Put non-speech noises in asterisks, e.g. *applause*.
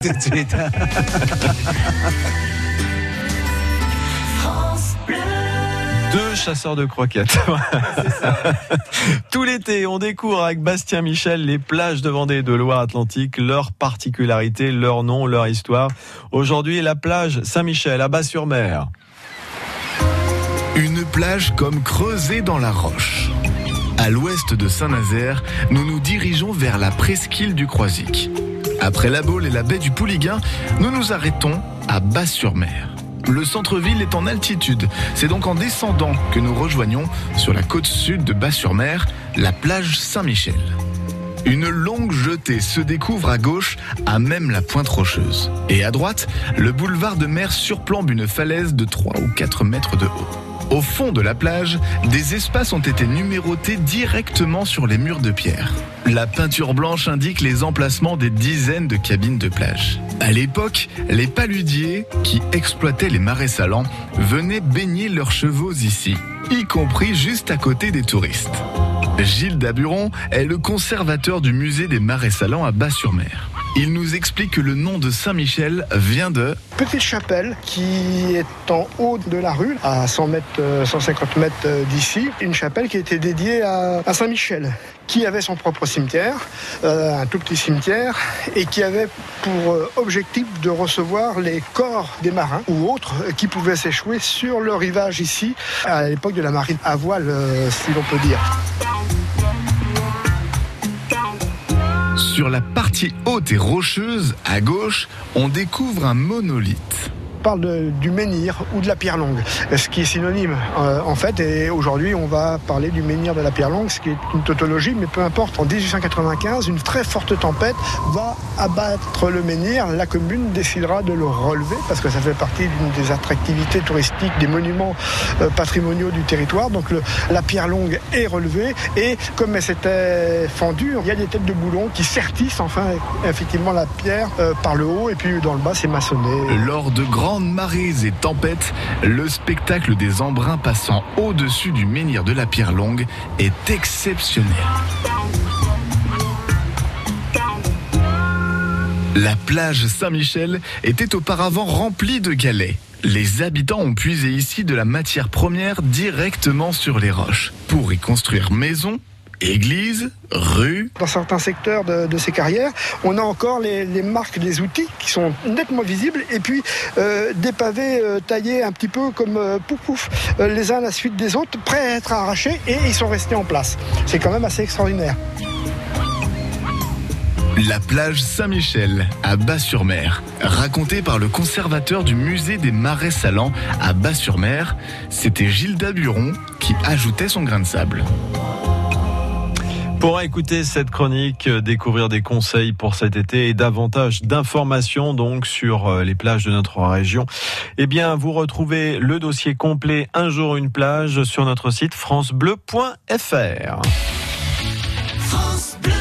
Tout de suite. Deux chasseurs de croquettes. *laughs* Tout l'été, on découvre avec Bastien Michel les plages de Vendée et de Loire-Atlantique, leurs particularités, leur nom, leur histoire. Aujourd'hui, la plage Saint-Michel à Bas-sur-Mer. Une plage comme creusée dans la roche. À l'ouest de Saint-Nazaire, nous nous dirigeons vers la presqu'île du Croisic. Après la Baule et la baie du Pouliguen, nous nous arrêtons à Bas-sur-Mer. Le centre-ville est en altitude. C'est donc en descendant que nous rejoignons, sur la côte sud de Bas-sur-Mer, la plage Saint-Michel. Une longue jetée se découvre à gauche, à même la pointe rocheuse. Et à droite, le boulevard de mer surplombe une falaise de 3 ou 4 mètres de haut. Au fond de la plage, des espaces ont été numérotés directement sur les murs de pierre. La peinture blanche indique les emplacements des dizaines de cabines de plage. À l'époque, les paludiers, qui exploitaient les marais salants, venaient baigner leurs chevaux ici, y compris juste à côté des touristes. Gilles Daburon est le conservateur du musée des marais salants à Bas-sur-Mer. Il nous explique que le nom de Saint-Michel vient de petite chapelle qui est en haut de la rue, à 100 mètres, euh, 150 mètres euh, d'ici. Une chapelle qui était dédiée à, Saint-Michel, qui avait son propre cimetière, euh, un tout petit cimetière, et qui avait pour euh, objectif de recevoir les corps des marins ou autres euh, qui pouvaient s'échouer sur le rivage ici, à l'époque de la marine à voile, euh, si l'on peut dire. Sur la partie haute et rocheuse, à gauche, on découvre un monolithe. Parle du menhir ou de la pierre longue, ce qui est synonyme euh, en fait. Et aujourd'hui, on va parler du menhir de la pierre longue, ce qui est une tautologie, mais peu importe. En 1895, une très forte tempête va abattre le menhir. La commune décidera de le relever parce que ça fait partie d'une des attractivités touristiques, des monuments euh, patrimoniaux du territoire. Donc la pierre longue est relevée et comme elle s'était fendue, il y a des têtes de boulon qui sertissent enfin effectivement la pierre euh, par le haut et puis dans le bas c'est maçonné. Lors de grandes marées et tempêtes, le spectacle des embruns passant au-dessus du menhir de la pierre longue est exceptionnel. La plage Saint-Michel était auparavant remplie de galets. Les habitants ont puisé ici de la matière première directement sur les roches pour y construire maisons, églises, rues, Dans certains secteurs de, de ces carrières, on a encore les, les marques des outils qui sont nettement visibles et puis euh, des pavés euh, taillés un petit peu comme euh, pouf pouf, euh, les uns à la suite des autres, prêts à être arrachés et ils sont restés en place. C'est quand même assez extraordinaire. La plage Saint-Michel à Bas-sur-Mer, racontée par le conservateur du musée des Marais Salants à Bas-sur-Mer, c'était Gilles Daburon qui ajoutait son grain de sable. Pour écouter cette chronique, euh, découvrir des conseils pour cet été et davantage d'informations donc sur euh, les plages de notre région, eh bien vous retrouvez le dossier complet Un jour une plage sur notre site francebleu.fr. France Bleu.